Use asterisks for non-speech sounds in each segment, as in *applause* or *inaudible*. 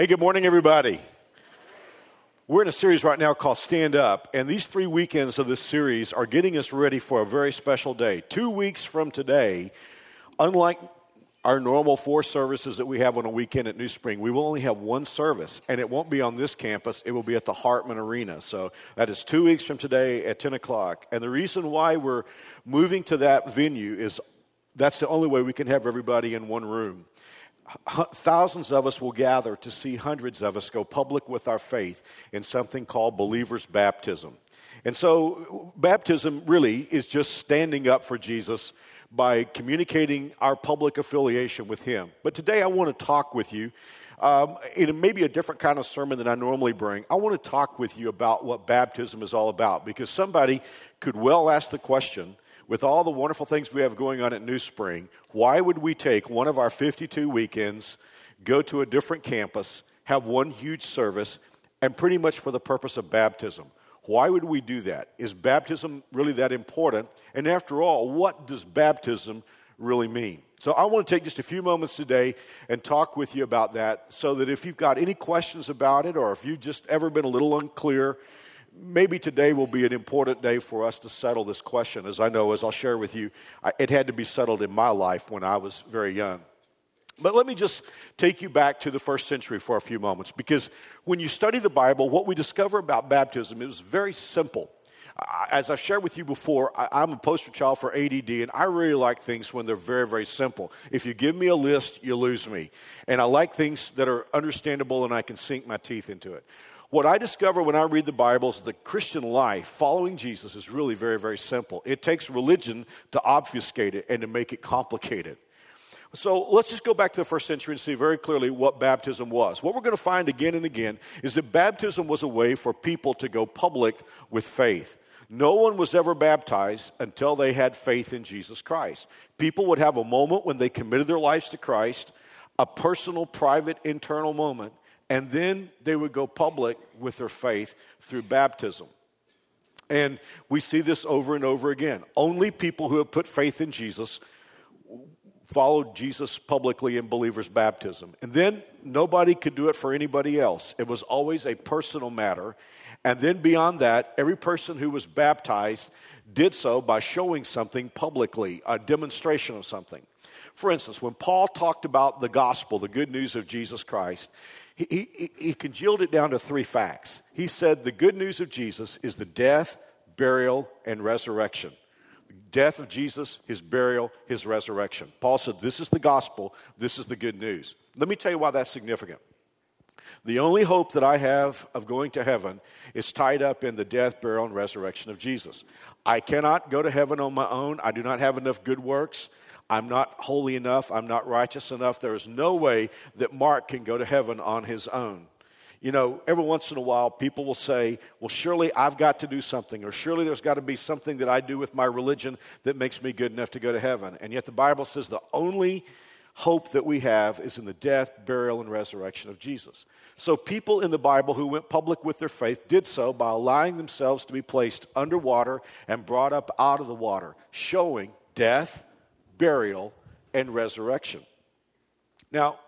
Hey, good morning, everybody. We're in a series right now called Stand Up, and these three weekends of this series are getting us ready for a very special day. Two weeks from today, unlike our normal four services that we have on a weekend at New Spring, we will only have one service, and it won't be on this campus. It will be at the Hartman Arena. So that is two weeks from today at 10 o'clock. And the reason why we're moving to that venue is that's the only way we can have everybody in one room thousands of us will gather to see hundreds of us go public with our faith in something called believer's baptism. And so, baptism really is just standing up for Jesus by communicating our public affiliation with Him. But today, I want to talk with you. Um, in maybe a different kind of sermon than I normally bring, I want to talk with you about what baptism is all about because somebody could well ask the question with all the wonderful things we have going on at New Spring, why would we take one of our 52 weekends, go to a different campus, have one huge service, and pretty much for the purpose of baptism? Why would we do that? Is baptism really that important? And after all, what does baptism really mean? So I want to take just a few moments today and talk with you about that so that if you've got any questions about it or if you've just ever been a little unclear, maybe today will be an important day for us to settle this question. As I know, as I'll share with you, it had to be settled in my life when I was very young. But let me just take you back to the first century for a few moments because when you study the Bible, what we discover about baptism is very simple. As I've shared with you before, I'm a poster child for ADD, and I really like things when they're very, very simple. If you give me a list, you lose me. And I like things that are understandable and I can sink my teeth into it. What I discover when I read the Bible is the Christian life, following Jesus, is really very, very simple. It takes religion to obfuscate it and to make it complicated. So let's just go back to the first century and see very clearly what baptism was. What we're going to find again and again is that baptism was a way for people to go public with faith. No one was ever baptized until they had faith in Jesus Christ. People would have a moment when they committed their lives to Christ, a personal, private, internal moment, and then they would go public with their faith through baptism. And we see this over and over again. Only people who have put faith in Jesus followed Jesus publicly in believers' baptism. And then nobody could do it for anybody else. It was always a personal matter. And then beyond that, every person who was baptized did so by showing something publicly, a demonstration of something. For instance, when Paul talked about the gospel, the good news of Jesus Christ, he, he, he congealed it down to three facts. He said the good news of Jesus is the death, burial, and resurrection. The death of Jesus, his burial, his resurrection. Paul said, This is the gospel, this is the good news. Let me tell you why that's significant. The only hope that I have of going to heaven is tied up in the death, burial, and resurrection of Jesus. I cannot go to heaven on my own. I do not have enough good works. I'm not holy enough. I'm not righteous enough. There is no way that Mark can go to heaven on his own. You know, every once in a while, people will say, Well, surely I've got to do something, or surely there's got to be something that I do with my religion that makes me good enough to go to heaven. And yet the Bible says the only hope that we have is in the death, burial, and resurrection of Jesus. So people in the Bible who went public with their faith did so by allowing themselves to be placed underwater and brought up out of the water, showing death, burial, and resurrection. Now,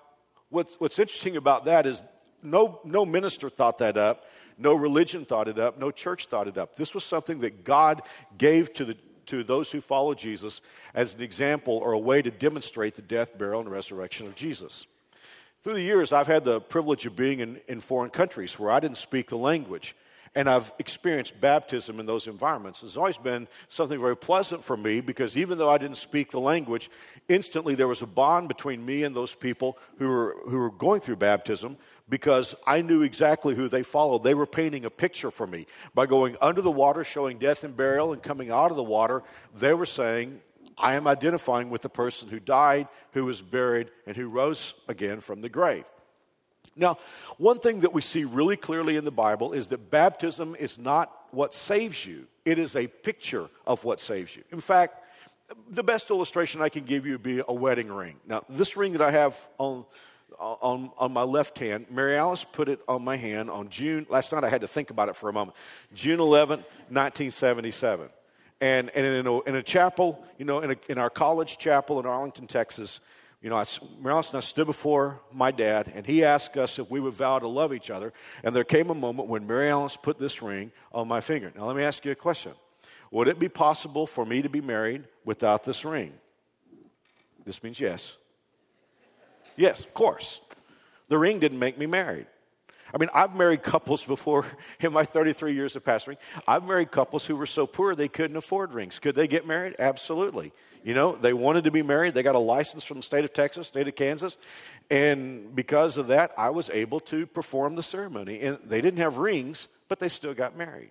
what's, what's interesting about that is no, no minister thought that up, no religion thought it up, no church thought it up. This was something that God gave to, the, to those who follow Jesus as an example or a way to demonstrate the death, burial, and resurrection of Jesus. Through the years, I've had the privilege of being in, in foreign countries where I didn't speak the language and I've experienced baptism in those environments. It's always been something very pleasant for me because even though I didn't speak the language, instantly there was a bond between me and those people who were, who were going through baptism because I knew exactly who they followed. They were painting a picture for me. By going under the water, showing death and burial, and coming out of the water, they were saying, I am identifying with the person who died, who was buried, and who rose again from the grave. Now, one thing that we see really clearly in the Bible is that baptism is not what saves you, it is a picture of what saves you. In fact, the best illustration I can give you would be a wedding ring. Now, this ring that I have on, on, on my left hand, Mary Alice put it on my hand on June, last night I had to think about it for a moment, June 11, 1977. And, and in, a, in a chapel, you know, in, a, in our college chapel in Arlington, Texas, you know, I, Mary Alice and I stood before my dad, and he asked us if we would vow to love each other. And there came a moment when Mary Alice put this ring on my finger. Now, let me ask you a question Would it be possible for me to be married without this ring? This means yes. Yes, of course. The ring didn't make me married. I mean, I've married couples *laughs* before in my 33 years of pastoring. I've married couples who were so poor they couldn't afford rings. Could they get married? Absolutely. You know, they wanted to be married. They got a license from the state of Texas, state of Kansas. And because of that, I was able to perform the ceremony. And they didn't have rings, but they still got married.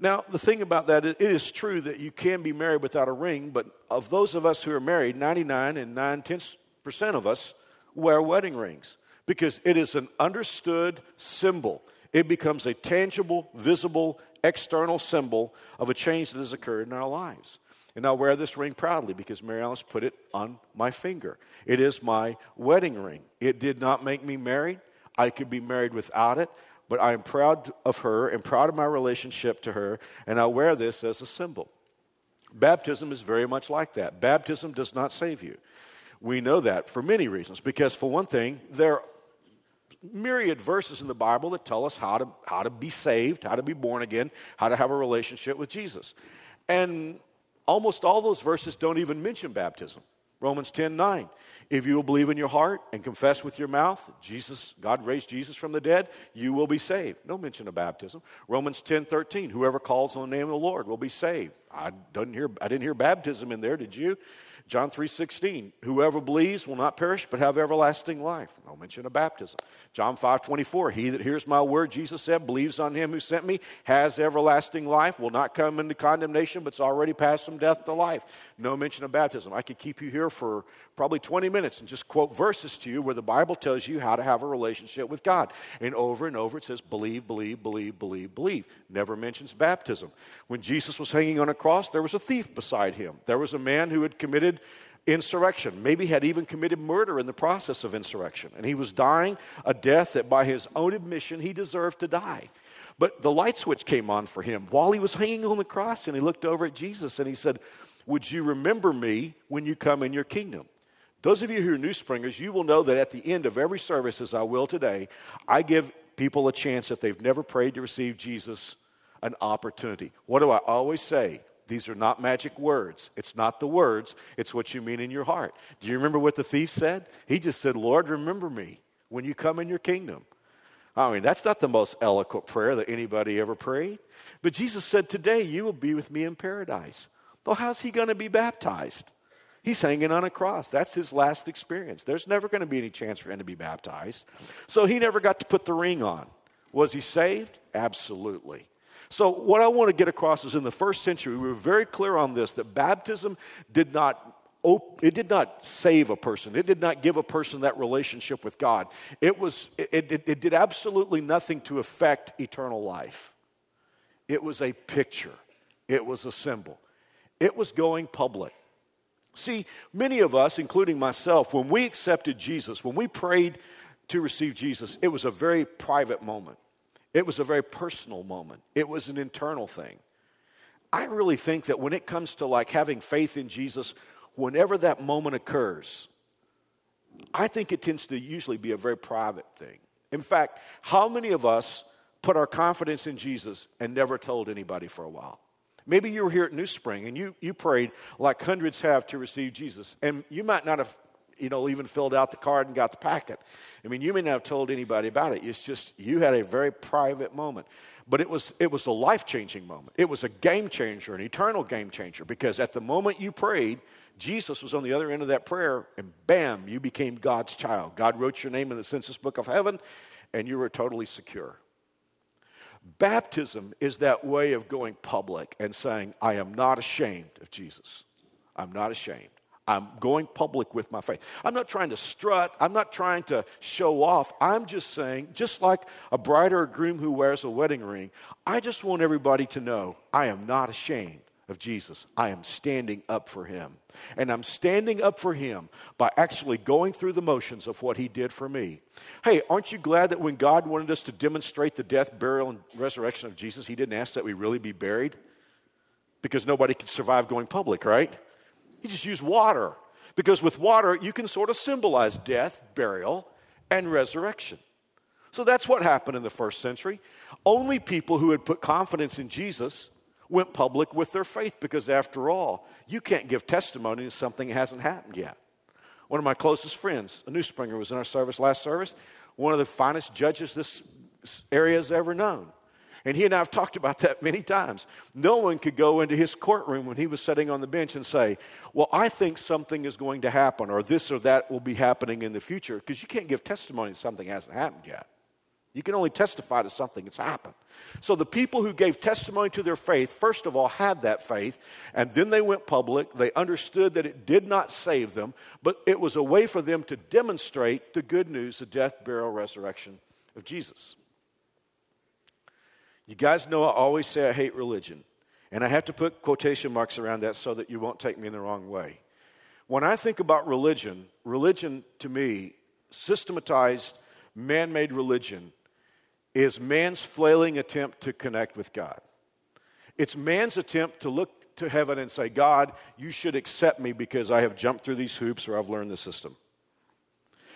Now, the thing about that, it is true that you can be married without a ring, but of those of us who are married, 99 and 9 tenths percent of us wear wedding rings because it is an understood symbol. It becomes a tangible, visible, external symbol of a change that has occurred in our lives. And I wear this ring proudly because Mary Alice put it on my finger. It is my wedding ring. It did not make me married. I could be married without it, but I am proud of her and proud of my relationship to her, and I wear this as a symbol. Baptism is very much like that. Baptism does not save you. We know that for many reasons, because for one thing, there are myriad verses in the Bible that tell us how to, how to be saved, how to be born again, how to have a relationship with Jesus. And almost all those verses don't even mention baptism. Romans 10 9. If you will believe in your heart and confess with your mouth, Jesus, God raised Jesus from the dead, you will be saved. No mention of baptism. Romans 10 13. Whoever calls on the name of the Lord will be saved. I didn't hear, I didn't hear baptism in there, did you? John 3:16, whoever believes will not perish but have everlasting life. No mention of baptism. John 5:24, he that hears my word, Jesus said, believes on him who sent me, has everlasting life, will not come into condemnation, but's already passed from death to life. No mention of baptism. I could keep you here for probably 20 minutes and just quote verses to you where the Bible tells you how to have a relationship with God. And over and over it says believe, believe, believe, believe, believe. Never mentions baptism. When Jesus was hanging on a cross, there was a thief beside him. There was a man who had committed insurrection, maybe had even committed murder in the process of insurrection. And he was dying a death that by his own admission he deserved to die. But the light switch came on for him while he was hanging on the cross, and he looked over at Jesus and he said, Would you remember me when you come in your kingdom? Those of you who are new springers, you will know that at the end of every service, as I will today, I give people a chance if they've never prayed to receive Jesus an opportunity. What do I always say? These are not magic words. It's not the words, it's what you mean in your heart. Do you remember what the thief said? He just said, Lord, remember me when you come in your kingdom. I mean, that's not the most eloquent prayer that anybody ever prayed. But Jesus said, Today you will be with me in paradise. Well, how's he going to be baptized? He's hanging on a cross. That's his last experience. There's never going to be any chance for him to be baptized. So he never got to put the ring on. Was he saved? Absolutely. So, what I want to get across is in the first century, we were very clear on this that baptism did not it did not save a person. It did not give a person that relationship with God. It, was, it, it, it, did absolutely nothing to affect eternal life. It was a picture, it was a symbol, it was going public. See, many of us, including myself, when we accepted Jesus, when we prayed to receive Jesus, it was a very private moment. It was a very personal moment, it was an internal thing. I really think that when it comes to like having faith in Jesus, whenever that moment occurs, I think it tends to usually be a very private thing. In fact, how many of us put our confidence in Jesus and never told anybody for a while? Maybe you were here at New Spring and you, you prayed like hundreds have to receive Jesus, and you might not have you know, even filled out the card and got the packet. I mean, you may not have told anybody about it. It's just you had a very private moment. But it was, it was a life changing moment. It was a game changer, an eternal game changer, because at the moment you prayed, Jesus was on the other end of that prayer, and bam, you became God's child. God wrote your name in the census book of heaven, and you were totally secure. Baptism is that way of going public and saying, I am not ashamed of Jesus. I'm not ashamed. I'm going public with my faith. I'm not trying to strut. I'm not trying to show off. I'm just saying, just like a bride or a groom who wears a wedding ring, I just want everybody to know I am not ashamed of Jesus. I am standing up for him. And I'm standing up for him by actually going through the motions of what he did for me. Hey, aren't you glad that when God wanted us to demonstrate the death, burial, and resurrection of Jesus, he didn't ask that we really be buried? Because nobody could survive going public, right? He just used water Because with water, you can sort of symbolize death, burial, and resurrection. So that's what happened in the first century. Only people who had put confidence in Jesus went public with their faith because, after all, you can't give testimony to something that hasn't happened yet. One of my closest friends, a New Springer, was in our service last service, one of the finest judges this area has ever known. And he and I have talked about that many times. No one could go into his courtroom when he was sitting on the bench and say, Well, I think something is going to happen, or this or that will be happening in the future, because you can't give testimony that something hasn't happened yet. You can only testify to something that's happened. So the people who gave testimony to their faith, first of all, had that faith, and then they went public. They understood that it did not save them, but it was a way for them to demonstrate the good news, the death, burial, resurrection of Jesus. You guys know I always say I hate religion, and I have to put quotation marks around that so that you won't take me in the wrong way. When I think about religion, religion to me, systematized, man made religion, is man's flailing attempt to connect with God. It's man's attempt to look to heaven and say, God, you should accept me because I have jumped through these hoops or I've learned the system.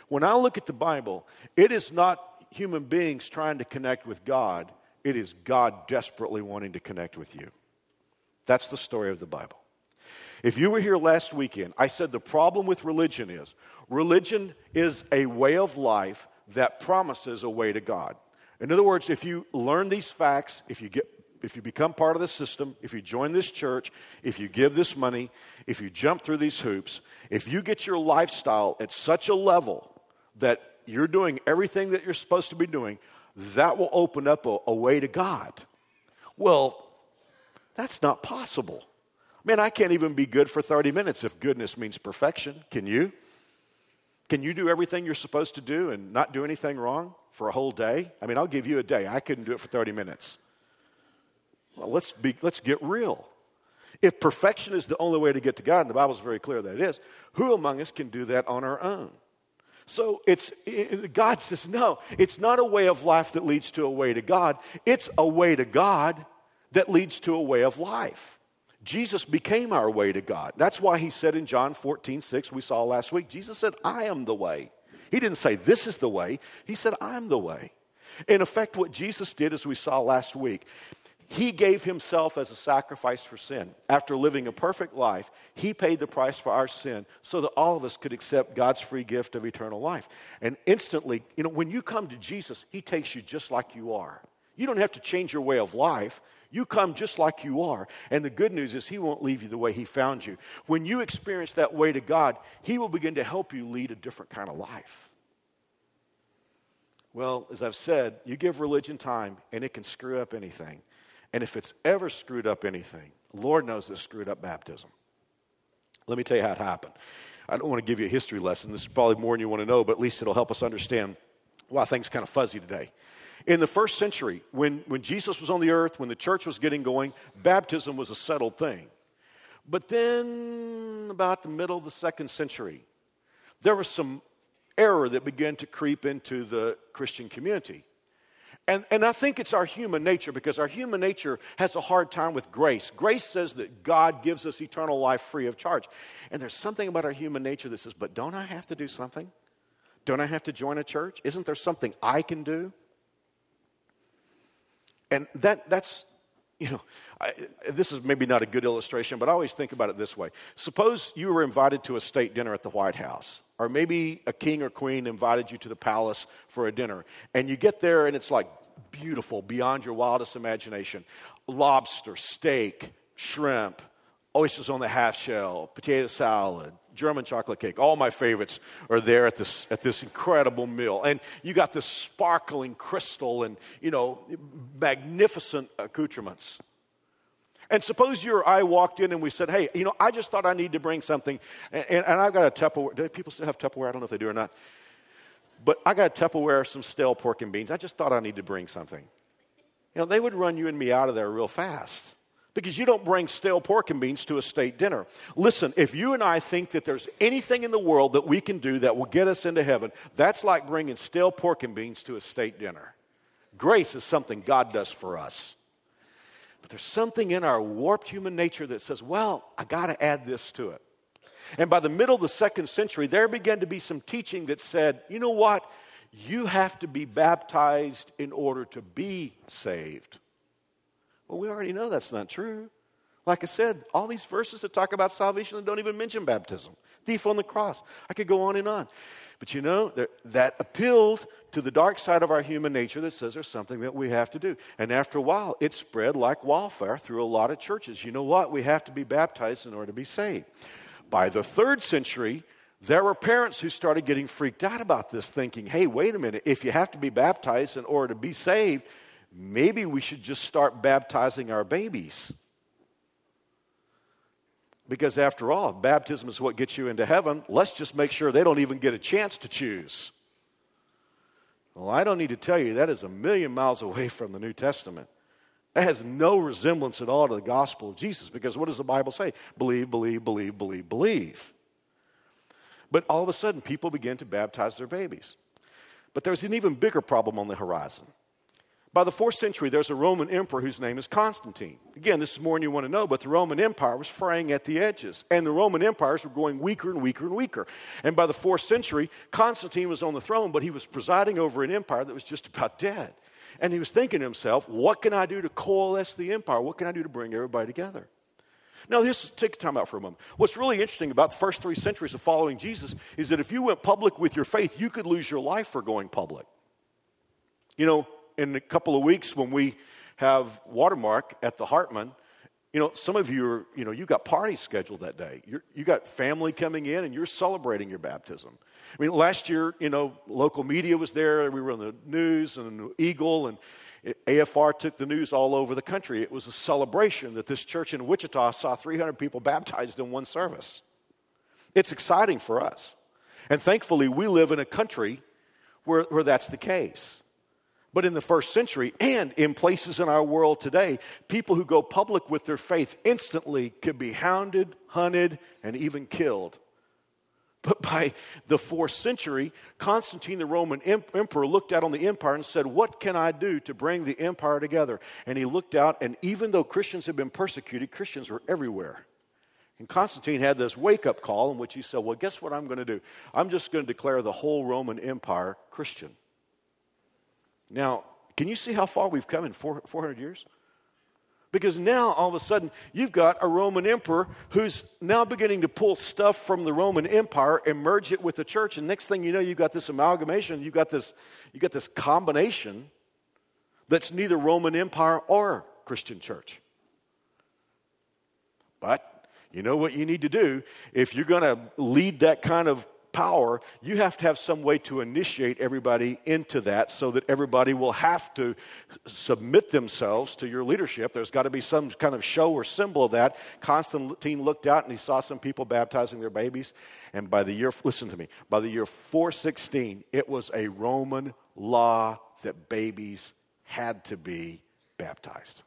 When I look at the Bible, it is not human beings trying to connect with God, it is God desperately wanting to connect with you. That's the story of the Bible. If you were here last weekend, I said the problem with religion is religion is a way of life that promises a way to God. In other words, if you learn these facts, if you get if you become part of the system, if you join this church, if you give this money, if you jump through these hoops, if you get your lifestyle at such a level that you're doing everything that you're supposed to be doing, that will open up a, a way to God. Well, that's not possible. Man, I can't even be good for 30 minutes if goodness means perfection. Can you? Can you do everything you're supposed to do and not do anything wrong? for a whole day? I mean, I'll give you a day. I couldn't do it for 30 minutes. Well, let's, be, let's get real. If perfection is the only way to get to God, and the Bible's very clear that it is, who among us can do that on our own? So it's it, God says no. It's not a way of life that leads to a way to God. It's a way to God that leads to a way of life. Jesus became our way to God. That's why he said in John 14, 6, we saw last week, Jesus said, I am the way. He didn't say, This is the way. He said, I'm the way. In effect, what Jesus did, as we saw last week, he gave himself as a sacrifice for sin. After living a perfect life, he paid the price for our sin so that all of us could accept God's free gift of eternal life. And instantly, you know, when you come to Jesus, he takes you just like you are. You don't have to change your way of life. You come just like you are. And the good news is, He won't leave you the way He found you. When you experience that way to God, He will begin to help you lead a different kind of life. Well, as I've said, you give religion time and it can screw up anything. And if it's ever screwed up anything, Lord knows it's screwed up baptism. Let me tell you how it happened. I don't want to give you a history lesson. This is probably more than you want to know, but at least it'll help us understand why things are kind of fuzzy today. In the first century, when, when Jesus was on the earth, when the church was getting going, baptism was a settled thing. But then, about the middle of the second century, there was some error that began to creep into the Christian community. And, and I think it's our human nature because our human nature has a hard time with grace. Grace says that God gives us eternal life free of charge. And there's something about our human nature that says, but don't I have to do something? Don't I have to join a church? Isn't there something I can do? And that, that's, you know, I, this is maybe not a good illustration, but I always think about it this way. Suppose you were invited to a state dinner at the White House, or maybe a king or queen invited you to the palace for a dinner, and you get there and it's like beautiful beyond your wildest imagination lobster, steak, shrimp, oysters on the half shell, potato salad, German chocolate cake. All my favorites are there at this, at this incredible meal. And you got this sparkling crystal and, you know, magnificent accoutrements. And suppose you or I walked in and we said, hey, you know, I just thought I need to bring something. And, and, and I've got a Tupperware. Do people still have Tupperware? I don't know if they do or not. But I got a Tupperware, of some stale pork and beans. I just thought I need to bring something. You know, they would run you and me out of there real fast because you don't bring stale pork and beans to a state dinner. Listen, if you and I think that there's anything in the world that we can do that will get us into heaven, that's like bringing stale pork and beans to a state dinner. Grace is something God does for us. But there's something in our warped human nature that says, well, I got to add this to it. And by the middle of the second century, there began to be some teaching that said, you know what? You have to be baptized in order to be saved. Well, we already know that's not true. Like I said, all these verses that talk about salvation don't even mention baptism. Thief on the cross. I could go on and on. But you know, that, that appealed to the dark side of our human nature that says there's something that we have to do. And after a while, it spread like wildfire through a lot of churches. You know what? We have to be baptized in order to be saved. By the third century, there were parents who started getting freaked out about this, thinking, hey, wait a minute, if you have to be baptized in order to be saved, maybe we should just start baptizing our babies. Because after all, baptism is what gets you into heaven. Let's just make sure they don't even get a chance to choose. Well, I don't need to tell you that is a million miles away from the New Testament. That has no resemblance at all to the gospel of Jesus because what does the Bible say? Believe, believe, believe, believe, believe. But all of a sudden, people begin to baptize their babies. But there's an even bigger problem on the horizon. By the fourth century, there's a Roman emperor whose name is Constantine. Again, this is more than you want to know, but the Roman Empire was fraying at the edges, and the Roman empires were growing weaker and weaker and weaker. And by the fourth century, Constantine was on the throne, but he was presiding over an empire that was just about dead. And he was thinking to himself, what can I do to coalesce the empire? What can I do to bring everybody together? Now, this take time out for a moment. What's really interesting about the first three centuries of following Jesus is that if you went public with your faith, you could lose your life for going public. You know, in a couple of weeks when we have Watermark at the Hartman, you know, some of you are, you know, you got parties scheduled that day. You're, you got family coming in and you're celebrating your baptism. I mean, last year, you know, local media was there. We were on the news and Eagle and AFR took the news all over the country. It was a celebration that this church in Wichita saw 300 people baptized in one service. It's exciting for us. And thankfully, we live in a country where, where that's the case. But in the first century and in places in our world today, people who go public with their faith instantly could be hounded, hunted, and even killed but by the fourth century, Constantine, the Roman emperor, looked out on the empire and said, What can I do to bring the empire together? And he looked out, and even though Christians had been persecuted, Christians were everywhere. And Constantine had this wake up call in which he said, Well, guess what I'm going to do? I'm just going to declare the whole Roman Empire Christian. Now, can you see how far we've come in 400 years? Because now, all of a sudden, you've got a Roman emperor who's now beginning to pull stuff from the Roman Empire and merge it with the church. And next thing you know, you've got this amalgamation, you've got this, you've got this combination that's neither Roman Empire or Christian church. But you know what you need to do if you're going to lead that kind of power, you have to have some way to initiate everybody into that so that everybody will have to submit themselves to your leadership. There's got to be some kind of show or symbol of that. Constantine looked out and he saw some people baptizing their babies. And by the year, listen to me, by the year 416, it was a Roman law that babies had to be baptized.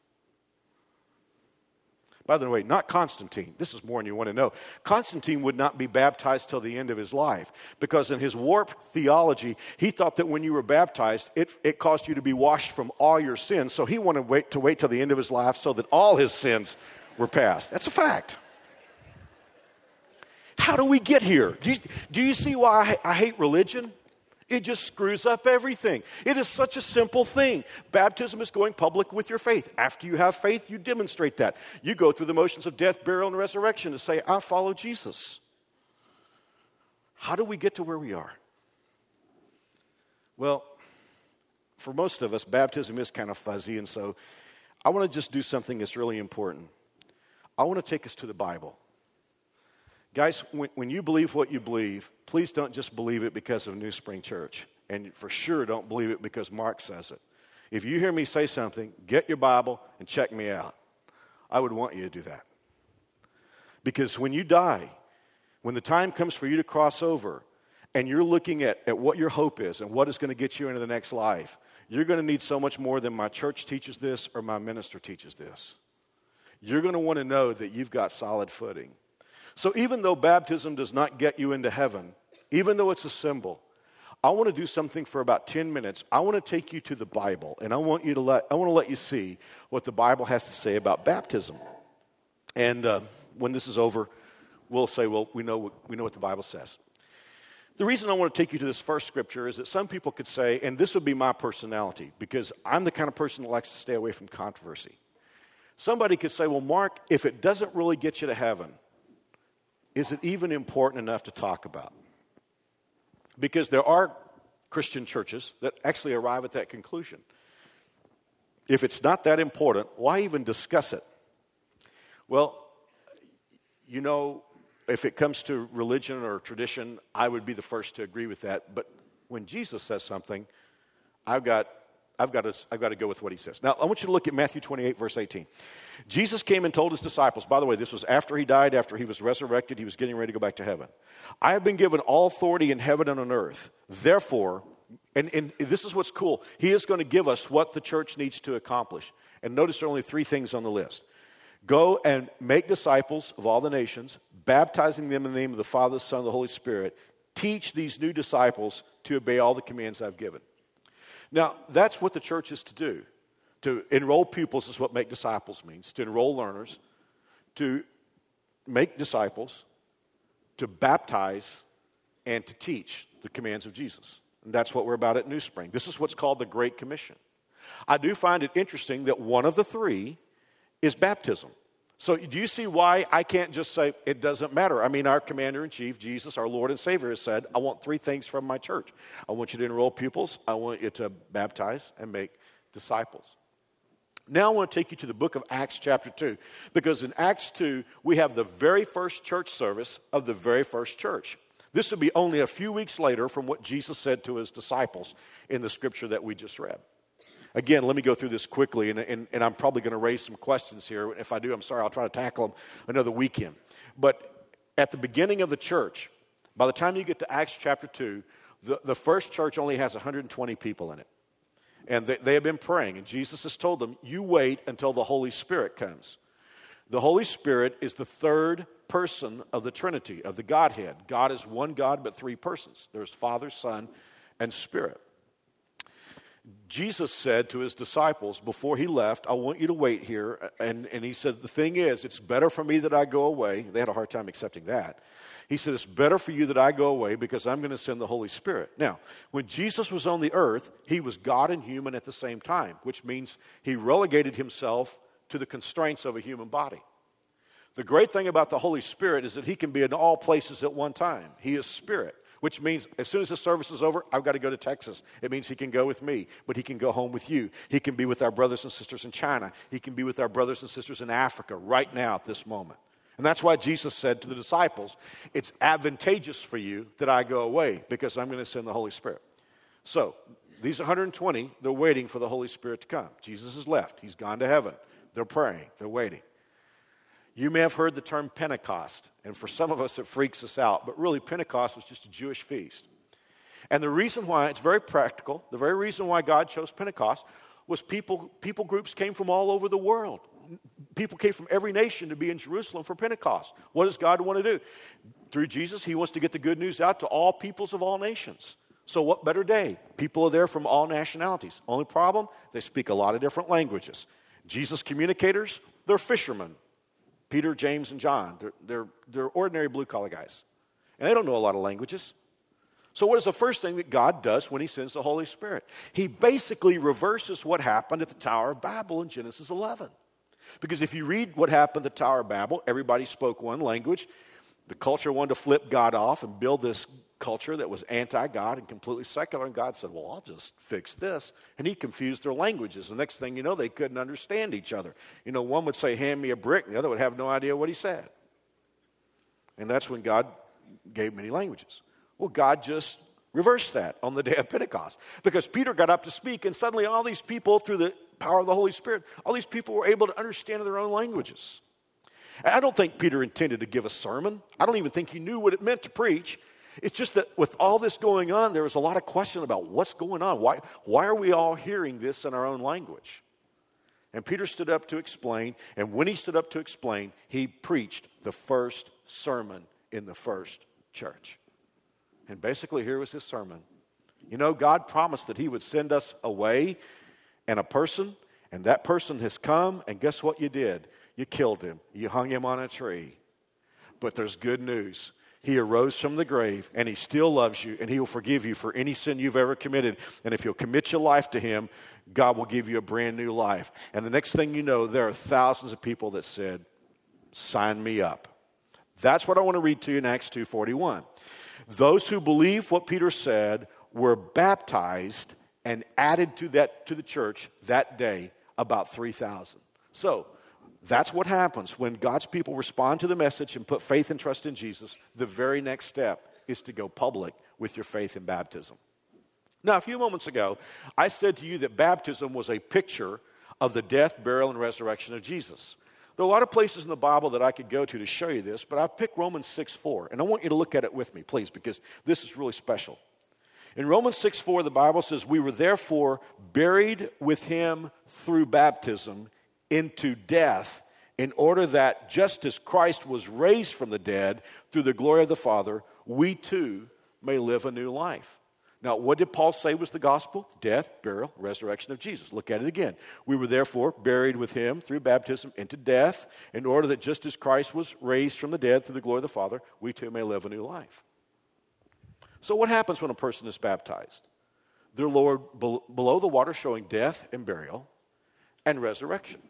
By the way, not Constantine. This is more than you want to know. Constantine would not be baptized till the end of his life because, in his warped theology, he thought that when you were baptized, it, it caused you to be washed from all your sins. So he wanted to wait, to wait till the end of his life so that all his sins were passed. That's a fact. How do we get here? Do you, do you see why I, I hate religion? It just screws up everything. It is such a simple thing. Baptism is going public with your faith. After you have faith, you demonstrate that. You go through the motions of death, burial, and resurrection to say, I follow Jesus. How do we get to where we are? Well, for most of us, baptism is kind of fuzzy, and so I want to just do something that's really important. I want to take us to the Bible. Guys, when, when you believe what you believe, please don't just believe it because of New Spring Church. And for sure, don't believe it because Mark says it. If you hear me say something, get your Bible and check me out. I would want you to do that. Because when you die, when the time comes for you to cross over, and you're looking at, at what your hope is and what is going to get you into the next life, you're going to need so much more than my church teaches this or my minister teaches this. You're going to want to know that you've got solid footing. So even though baptism does not get you into heaven, even though it's a symbol, I want to do something for about 10 minutes. I want to take you to the Bible and I want you to let I want to let you see what the Bible has to say about baptism. And uh, when this is over, we'll say, well, we know, we know what the Bible says. The reason I want to take you to this first scripture is that some people could say, and this would be my personality, because I'm the kind of person that likes to stay away from controversy. Somebody could say, well, Mark, if it doesn't really get you to heaven, is it even important enough to talk about? Because there are Christian churches that actually arrive at that conclusion. If it's not that important, why even discuss it? Well, you know, if it comes to religion or tradition, I would be the first to agree with that. But when Jesus says something, I've got, I've got, to, I've got to go with what he says. Now, I want you to look at Matthew 28, verse 18. Jesus came and told his disciples, by the way, this was after he died, after he was resurrected, he was getting ready to go back to heaven. I have been given all authority in heaven and on earth. Therefore, and, and this is what's cool, he is going to give us what the church needs to accomplish. And notice there are only three things on the list Go and make disciples of all the nations, baptizing them in the name of the Father, the Son, and the Holy Spirit. Teach these new disciples to obey all the commands I've given. Now, that's what the church is to do. To enroll pupils is what make disciples means, to enroll learners, to make disciples, to baptize, and to teach the commands of Jesus. And that's what we're about at New Spring. This is what's called the Great Commission. I do find it interesting that one of the three is baptism. So, do you see why I can't just say it doesn't matter? I mean, our commander in chief, Jesus, our Lord and Savior, has said, I want three things from my church. I want you to enroll pupils, I want you to baptize and make disciples. Now, I want to take you to the book of Acts, chapter 2, because in Acts 2, we have the very first church service of the very first church. This would be only a few weeks later from what Jesus said to his disciples in the scripture that we just read. Again, let me go through this quickly, and, and, and I'm probably going to raise some questions here. If I do, I'm sorry, I'll try to tackle them another weekend. But at the beginning of the church, by the time you get to Acts chapter 2, the, the first church only has 120 people in it. And they, they have been praying, and Jesus has told them, You wait until the Holy Spirit comes. The Holy Spirit is the third person of the Trinity, of the Godhead. God is one God, but three persons there's Father, Son, and Spirit. Jesus said to his disciples before he left, I want you to wait here. And, and he said, The thing is, it's better for me that I go away. They had a hard time accepting that. He said, It's better for you that I go away because I'm going to send the Holy Spirit. Now, when Jesus was on the earth, he was God and human at the same time, which means he relegated himself to the constraints of a human body. The great thing about the Holy Spirit is that he can be in all places at one time. He is spirit which means as soon as the service is over, I've got to go to Texas. It means he can go with me, but he can go home with you. He can be with our brothers and sisters in China. He can be with our brothers and sisters in Africa right now at this moment. And that's why Jesus said to the disciples, It's advantageous for you that I go away because I'm going to send the Holy Spirit. So, these 120, they're waiting for the Holy Spirit to come. Jesus has left, he's gone to heaven. They're praying, they're waiting. You may have heard the term Pentecost, and for some of us it freaks us out, but really, Pentecost was just a Jewish feast. And the reason why, it's very practical, the very reason why God chose Pentecost was people, people groups came from all over the world. People came from every nation to be in Jerusalem for Pentecost. What does God want to do? Through Jesus, He wants to get the good news out to all peoples of all nations. So, what better day? People are there from all nationalities. Only problem, they speak a lot of different languages. Jesus' communicators, they're fishermen. Peter, James, and John. They're, they're, they're ordinary blue collar guys. And they don't know a lot of languages. So, what is the first thing that God does when He sends the Holy Spirit? He basically reverses what happened at the Tower of Babel in Genesis 11. Because if you read what happened at the Tower of Babel, everybody spoke one language. The culture wanted to flip God off and build this culture that was anti God and completely secular. And God said, Well, I'll just fix this. And He confused their languages. The next thing you know, they couldn't understand each other. You know, one would say, Hand me a brick, and the other would have no idea what He said. And that's when God gave many languages. Well, God just reversed that on the day of Pentecost because Peter got up to speak, and suddenly all these people, through the power of the Holy Spirit, all these people were able to understand their own languages. I don't think Peter intended to give a sermon. I don't even think he knew what it meant to preach. It's just that with all this going on, there was a lot of question about what's going on. Why, why are we all hearing this in our own language? And Peter stood up to explain, and when he stood up to explain, he preached the first sermon in the first church. And basically, here was his sermon. You know, God promised that he would send us away and a person, and that person has come, and guess what you did? You killed him, you hung him on a tree. But there's good news. He arose from the grave and he still loves you and he will forgive you for any sin you've ever committed. And if you'll commit your life to him, God will give you a brand new life. And the next thing you know, there are thousands of people that said, Sign me up. That's what I want to read to you in Acts 2:41. Those who believe what Peter said were baptized and added to that to the church that day about 3,000. So, that's what happens when God's people respond to the message and put faith and trust in Jesus. The very next step is to go public with your faith in baptism. Now, a few moments ago, I said to you that baptism was a picture of the death, burial, and resurrection of Jesus. There are a lot of places in the Bible that I could go to to show you this, but I've picked Romans 6 4, and I want you to look at it with me, please, because this is really special. In Romans 6 4, the Bible says, We were therefore buried with him through baptism into death, in order that just as Christ was raised from the dead through the glory of the Father, we too may live a new life. Now, what did Paul say was the gospel? Death, burial, resurrection of Jesus. Look at it again. We were therefore buried with him through baptism into death, in order that just as Christ was raised from the dead through the glory of the Father, we too may live a new life. So, what happens when a person is baptized? They're lowered below the water, showing death and burial and resurrection.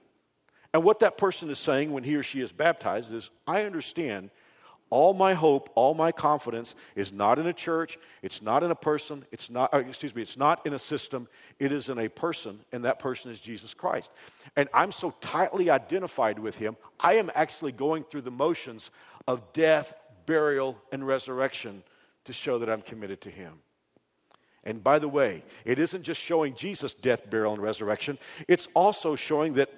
And what that person is saying when he or she is baptized is, I understand. All my hope, all my confidence is not in a church, it's not in a person, it's not, uh, excuse me, it's not in a system, it is in a person, and that person is Jesus Christ. And I'm so tightly identified with him, I am actually going through the motions of death, burial, and resurrection to show that I'm committed to him. And by the way, it isn't just showing Jesus' death, burial, and resurrection, it's also showing that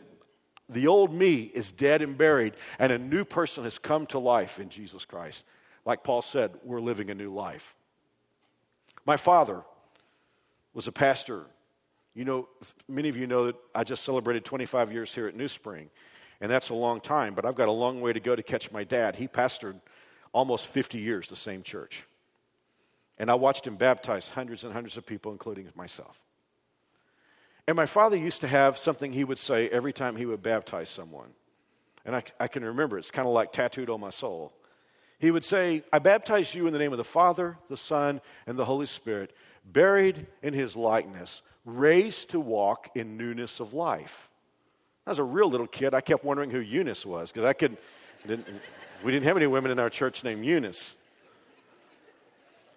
the old me is dead and buried, and a new person has come to life in Jesus Christ. Like Paul said, we're living a new life. My father was a pastor. You know, many of you know that I just celebrated 25 years here at New Spring, and that's a long time, but I've got a long way to go to catch my dad. He pastored almost 50 years the same church. And I watched him baptize hundreds and hundreds of people, including myself. And my father used to have something he would say every time he would baptize someone. And I, I can remember, it's kind of like tattooed on my soul. He would say, I baptize you in the name of the Father, the Son, and the Holy Spirit, buried in his likeness, raised to walk in newness of life. As a real little kid, I kept wondering who Eunice was because I could, didn't, we didn't have any women in our church named Eunice.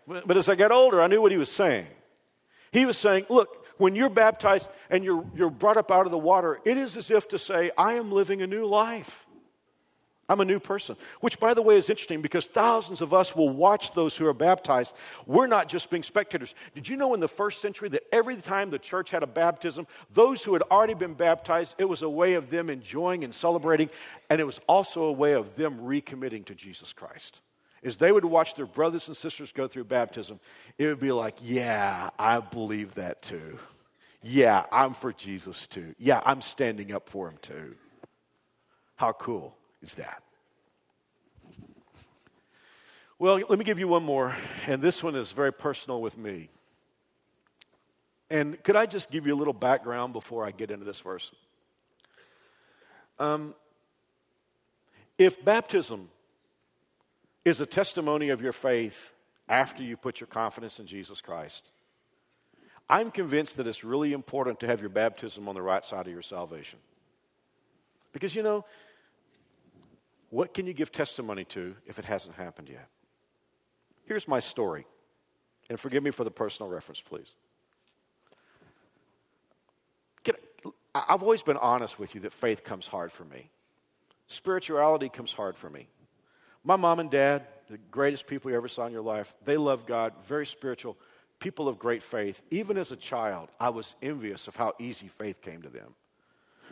But, but as I got older, I knew what he was saying. He was saying, Look, when you're baptized and you're, you're brought up out of the water, it is as if to say, I am living a new life. I'm a new person. Which, by the way, is interesting because thousands of us will watch those who are baptized. We're not just being spectators. Did you know in the first century that every time the church had a baptism, those who had already been baptized, it was a way of them enjoying and celebrating, and it was also a way of them recommitting to Jesus Christ? As they would watch their brothers and sisters go through baptism, it would be like, yeah, I believe that too. Yeah, I'm for Jesus too. Yeah, I'm standing up for him too. How cool is that? Well, let me give you one more, and this one is very personal with me. And could I just give you a little background before I get into this verse? Um, if baptism is a testimony of your faith after you put your confidence in Jesus Christ. I'm convinced that it's really important to have your baptism on the right side of your salvation. Because you know, what can you give testimony to if it hasn't happened yet? Here's my story. And forgive me for the personal reference, please. I've always been honest with you that faith comes hard for me. Spirituality comes hard for me. My mom and dad, the greatest people you ever saw in your life, they love God, very spiritual, people of great faith. Even as a child, I was envious of how easy faith came to them.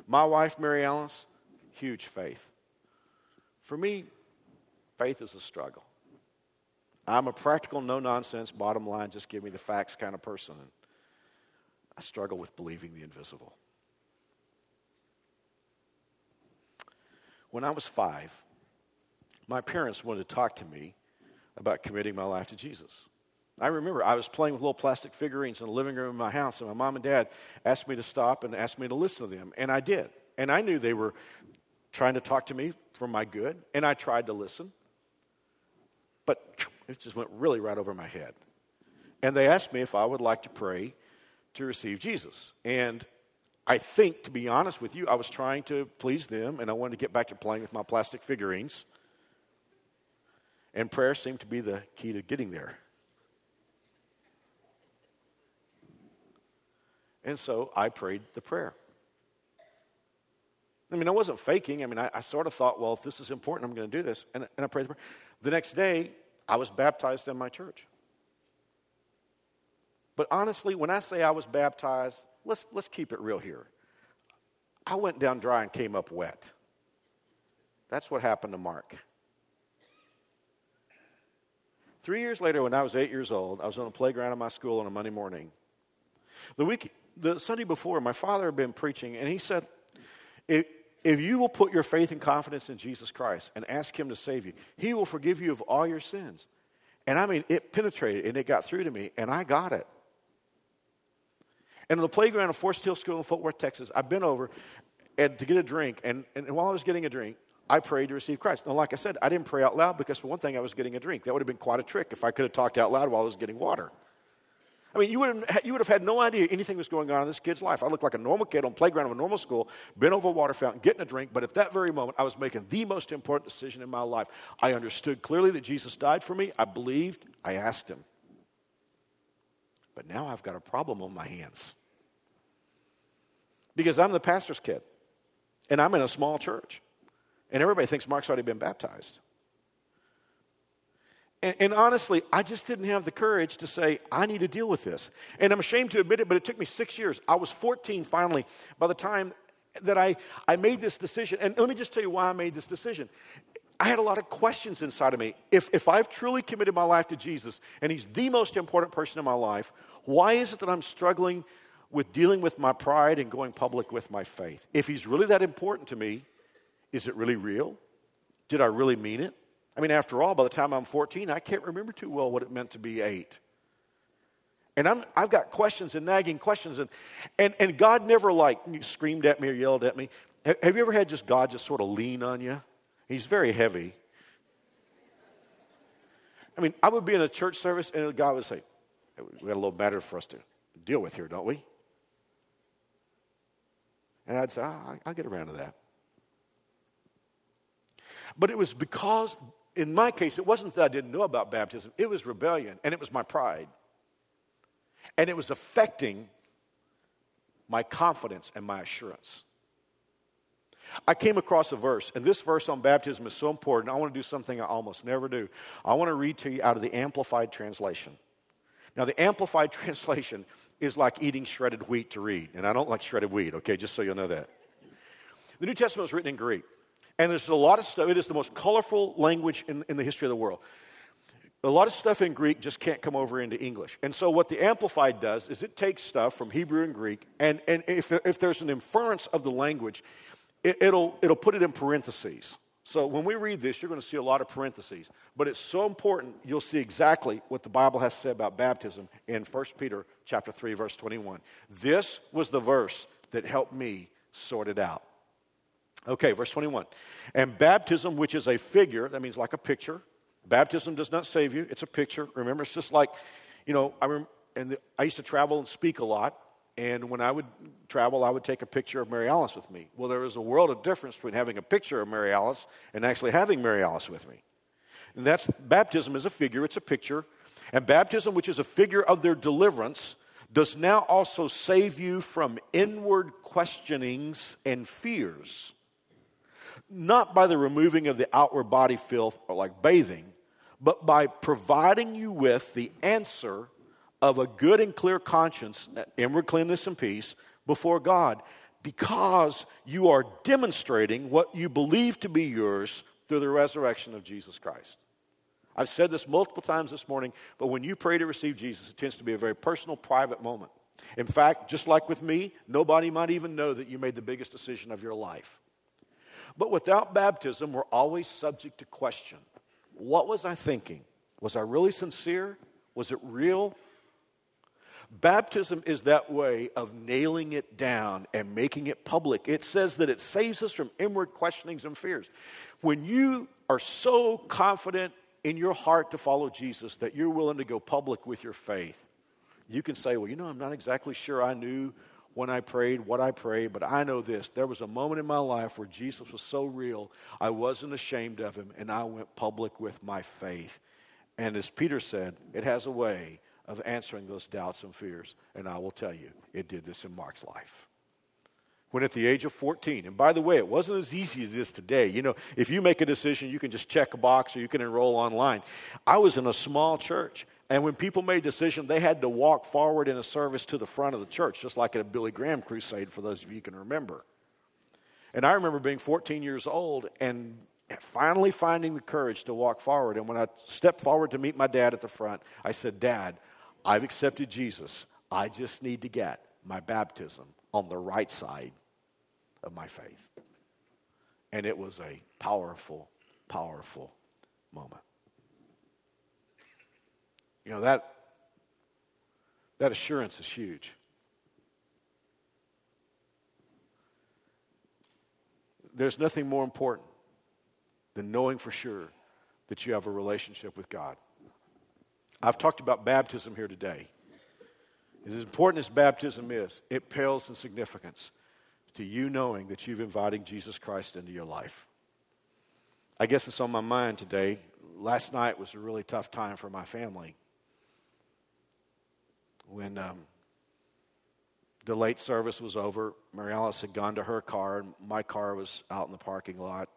My wife, Mary Alice, huge faith. For me, faith is a struggle. I'm a practical, no nonsense, bottom line, just give me the facts kind of person. I struggle with believing the invisible. When I was five, my parents wanted to talk to me about committing my life to Jesus. I remember I was playing with little plastic figurines in the living room of my house, and my mom and dad asked me to stop and asked me to listen to them, and I did. And I knew they were trying to talk to me for my good, and I tried to listen. But it just went really right over my head. And they asked me if I would like to pray to receive Jesus. And I think, to be honest with you, I was trying to please them and I wanted to get back to playing with my plastic figurines. And prayer seemed to be the key to getting there. And so I prayed the prayer. I mean, I wasn't faking. I mean, I, I sort of thought, well, if this is important, I'm going to do this. And, and I prayed the prayer. The next day, I was baptized in my church. But honestly, when I say I was baptized, let's, let's keep it real here. I went down dry and came up wet. That's what happened to Mark. Three years later, when I was eight years old, I was on the playground of my school on a Monday morning. The week, the Sunday before, my father had been preaching, and he said, if, if you will put your faith and confidence in Jesus Christ and ask Him to save you, He will forgive you of all your sins. And I mean, it penetrated and it got through to me, and I got it. And in the playground of Forest Hill School in Fort Worth, Texas, I've been over and to get a drink, and, and while I was getting a drink, I prayed to receive Christ. Now, like I said, I didn't pray out loud because, for one thing, I was getting a drink. That would have been quite a trick if I could have talked out loud while I was getting water. I mean, you would, have, you would have had no idea anything was going on in this kid's life. I looked like a normal kid on playground of a normal school, been over a water fountain, getting a drink, but at that very moment, I was making the most important decision in my life. I understood clearly that Jesus died for me. I believed. I asked him. But now I've got a problem on my hands. Because I'm the pastor's kid, and I'm in a small church, and everybody thinks Mark's already been baptized. And, and, honestly, I just didn't have the courage to say, I need to deal with this. And I'm ashamed to admit it, but it took me six years. I was 14 finally by the time that I, I made this decision. And let me just tell you why I made this decision. I had a lot of questions inside of me. If, if I've truly committed my life to Jesus and He's the most important person in my life, why is it that I'm struggling with dealing with my pride and going public with my faith? If He's really that important to me, is it really real? Did I really mean it? I mean, after all, by the time I'm 14, I can't remember too well what it meant to be eight. And I'm, I've got questions and nagging questions. And, and, and God never like screamed at me or yelled at me. Have you ever had just God just sort of lean on you? He's very heavy. I mean, I would be in a church service and God would say, We got a little matter for us to deal with here, don't we? And I'd say, ah, oh, I'll get around to that. But it was because in my case, it wasn't that I didn't know about baptism, it was rebellion, and it was my pride. And it was affecting my confidence and my assurance. I came across a verse, and this verse on baptism is so important. I want to do something I almost never do. I want to read to you out of the Amplified Translation. Now, the Amplified *laughs* Translation is like eating shredded wheat to read, and I don't like shredded wheat, okay, just so you'll know that. The New Testament was written in Greek. And there's a lot of stuff, it is the most colorful language in, in the history of the world. A lot of stuff in Greek just can't come over into English. And so, what the Amplified does is it takes stuff from Hebrew and Greek, and, and if, if there's an inference of the language, it, it'll, it'll put it in parentheses. So, when we read this, you're going to see a lot of parentheses. But it's so important, you'll see exactly what the Bible has said about baptism in 1 Peter chapter 3, verse 21. This was the verse that helped me sort it out. Okay, verse 21. And baptism, which is a figure, that means like a picture. Baptism does not save you, it's a picture. Remember, it's just like, you know, I, rem- and the, I used to travel and speak a lot. And when I would travel, I would take a picture of Mary Alice with me. Well, there is a world of difference between having a picture of Mary Alice and actually having Mary Alice with me. And that's baptism is a figure, it's a picture. And baptism, which is a figure of their deliverance, does now also save you from inward questionings and fears not by the removing of the outward body filth or like bathing, but by providing you with the answer of a good and clear conscience, inward cleanness and peace before God, because you are demonstrating what you believe to be yours through the resurrection of Jesus Christ. I've said this multiple times this morning, but when you pray to receive Jesus, it tends to be a very personal, private moment. In fact, just like with me, nobody might even know that you made the biggest decision of your life. But without baptism, we're always subject to question. What was I thinking? Was I really sincere? Was it real? Baptism is that way of nailing it down and making it public. It says that it saves us from inward questionings and fears. When you are so confident in your heart to follow Jesus that you're willing to go public with your faith, you can say, Well, you know, I'm not exactly sure I knew when I prayed, what I prayed, but I know this. There was a moment in my life where Jesus was so real, I wasn't ashamed of him, and I went public with my faith. And as Peter said, it has a way of answering those doubts and fears. And I will tell you, it did this in Mark's life. When at the age of 14, and by the way, it wasn't as easy as this today. You know, if you make a decision, you can just check a box or you can enroll online. I was in a small church, and when people made a decision, they had to walk forward in a service to the front of the church, just like at a Billy Graham crusade, for those of you who can remember. And I remember being 14 years old and finally finding the courage to walk forward. And when I stepped forward to meet my dad at the front, I said, Dad, I've accepted Jesus. I just need to get my baptism on the right side of my faith. And it was a powerful, powerful moment. You know, that, that assurance is huge. There's nothing more important than knowing for sure that you have a relationship with God. I've talked about baptism here today. As important as baptism is, it pales in significance to you knowing that you've invited Jesus Christ into your life. I guess it's on my mind today. Last night was a really tough time for my family when um, the late service was over, Mary Alice had gone to her car, and my car was out in the parking lot.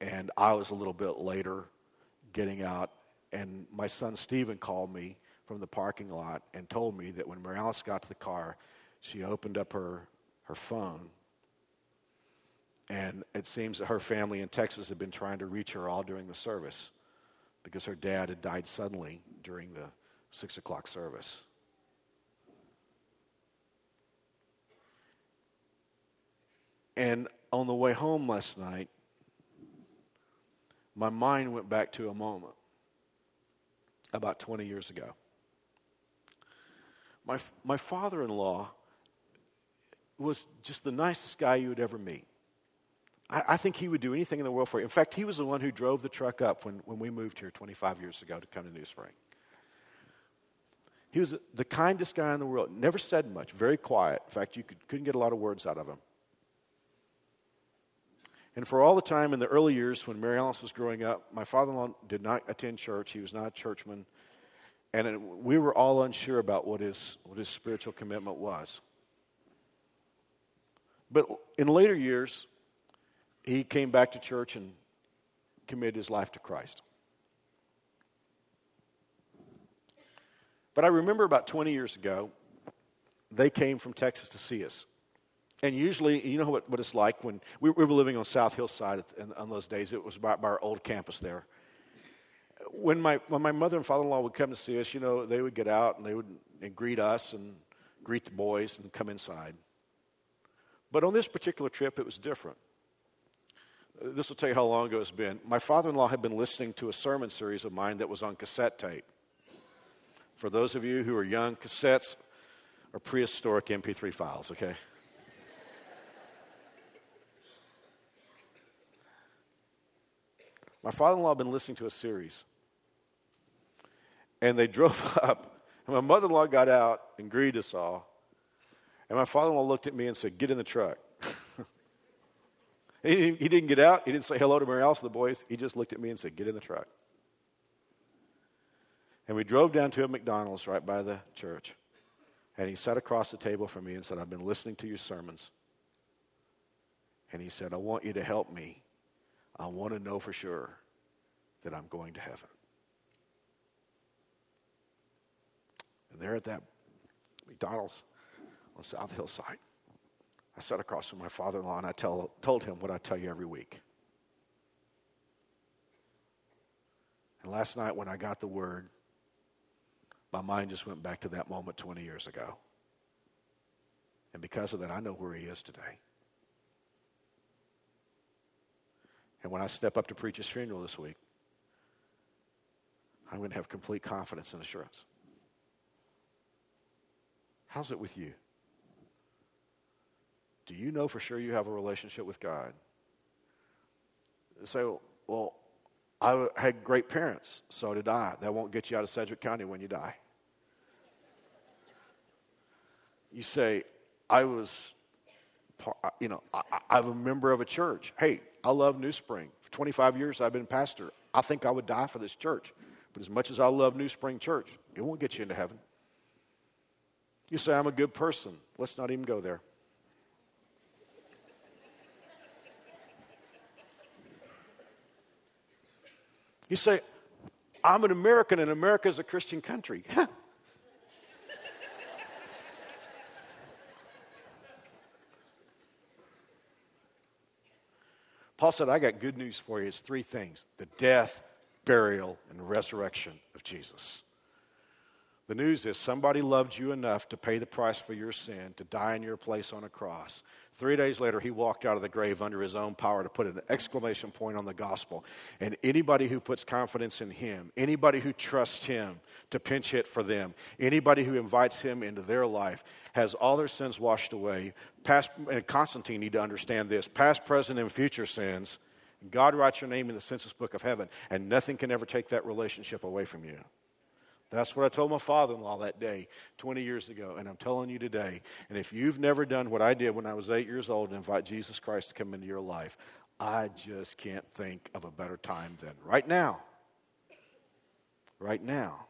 And I was a little bit later getting out, and my son Stephen called me from the parking lot and told me that when Mary Alice got to the car, she opened up her, her phone. And it seems that her family in Texas had been trying to reach her all during the service because her dad had died suddenly during the six o'clock service. And on the way home last night, my mind went back to a moment about 20 years ago. My, my father in law was just the nicest guy you would ever meet. I, I, think he would do anything in the world for you. In fact, he was the one who drove the truck up when, when we moved here 25 years ago to come to New Spring. He was the kindest guy in the world, never said much, very quiet. In fact, you could, couldn't get a lot of words out of him. And for all the time in the early years when Mary Alice was growing up, my father in law did not attend church. He was not a churchman. And we were all unsure about what his, what his spiritual commitment was. But in later years, he came back to church and committed his life to Christ. But I remember about 20 years ago, they came from Texas to see us. And usually, you know what, what it's like when we, we were living on South Hillside on those days. It was by, by our old campus there. When my, when my mother and father in law would come to see us, you know, they would get out and they would and greet us and greet the boys and come inside. But on this particular trip, it was different. This will tell you how long ago it's been. My father in law had been listening to a sermon series of mine that was on cassette tape. For those of you who are young, cassettes are prehistoric MP3 files, okay? My father in law had been listening to a series. And they *laughs* drove up, and my mother in law got out and greeted us all. And my father in law looked at me and said, Get in the truck. *laughs* he, didn't, he, didn't, get out. He didn't say hello to Mary Alice and the boys. He just looked at me and said, Get in the truck. And we drove down to a McDonald's right by the church. And he sat across the table from me and said, I've been listening to your sermons. And he said, I want you to help me I want to know for sure that I'm going to heaven. And there at that McDonald's on South Hillside, I sat across from my father in law and I tell, told him what I tell you every week. And last night, when I got the word, my mind just went back to that moment 20 years ago. And because of that, I know where he is today. And when I step up to preach his funeral this week, I'm going to have complete confidence and assurance. How's it with you? Do you know for sure you have a relationship with God? Say, well, I had great parents. So did I. That won't get you out of Sedgwick County when you die. You say, I was, you know, I, I'm a member of a church. Hey, I love New Spring. For 25 years, I've been pastor. I think I would die for this church. But as much as I love New Spring Church, it won't get you into heaven. You say, I'm a good person. Let's not even go there. You say, I'm an American and America is a Christian country. *laughs* Paul said, I got good news for you. It's three things the death, burial, and resurrection of Jesus. The news is somebody loved you enough to pay the price for your sin, to die in your place on a cross. Three days later, he walked out of the grave under his own power to put an exclamation point on the gospel. And anybody who puts confidence in him, anybody who trusts him to pinch hit for them, anybody who invites him into their life has all their sins washed away. Past, and Constantine need to understand this past, present, and future sins. God writes your name in the census book of heaven, and nothing can ever take that relationship away from you. That's what I told my father in law that day 20 years ago, and I'm telling you today. And if you've never done what I did when I was eight years old and invite Jesus Christ to come into your life, I just can't think of a better time than right now. Right now.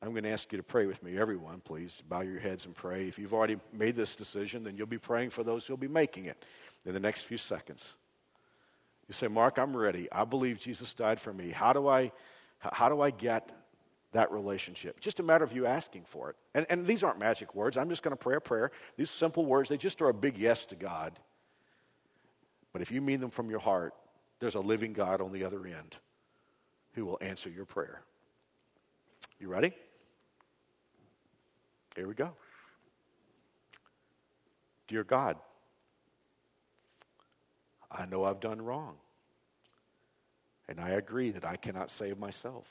I'm going to ask you to pray with me, everyone. Please bow your heads and pray. If you've already made this decision, then you'll be praying for those who'll be making it in the next few seconds. You say, Mark, I'm ready. I believe Jesus died for me. How do I, how do I get that relationship? Just a matter of you asking for it. And, and these aren't magic words. I'm just going to pray a prayer. These simple words, they just are a big yes to God. But if you mean them from your heart, there's a living God on the other end who will answer your prayer. You ready? Here we go. Dear God, I know I've done wrong. And I agree that I cannot save myself.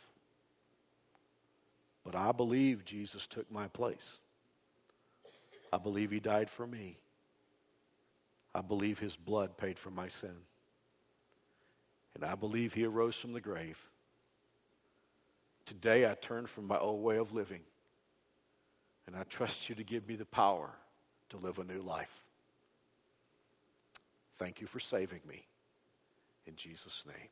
But I believe Jesus took my place. I believe he died for me. I believe his blood paid for my sin. And I believe he arose from the grave. Today I turn from my old way of living. And I trust you to give me the power to live a new life. Thank you for saving me. In Jesus' name.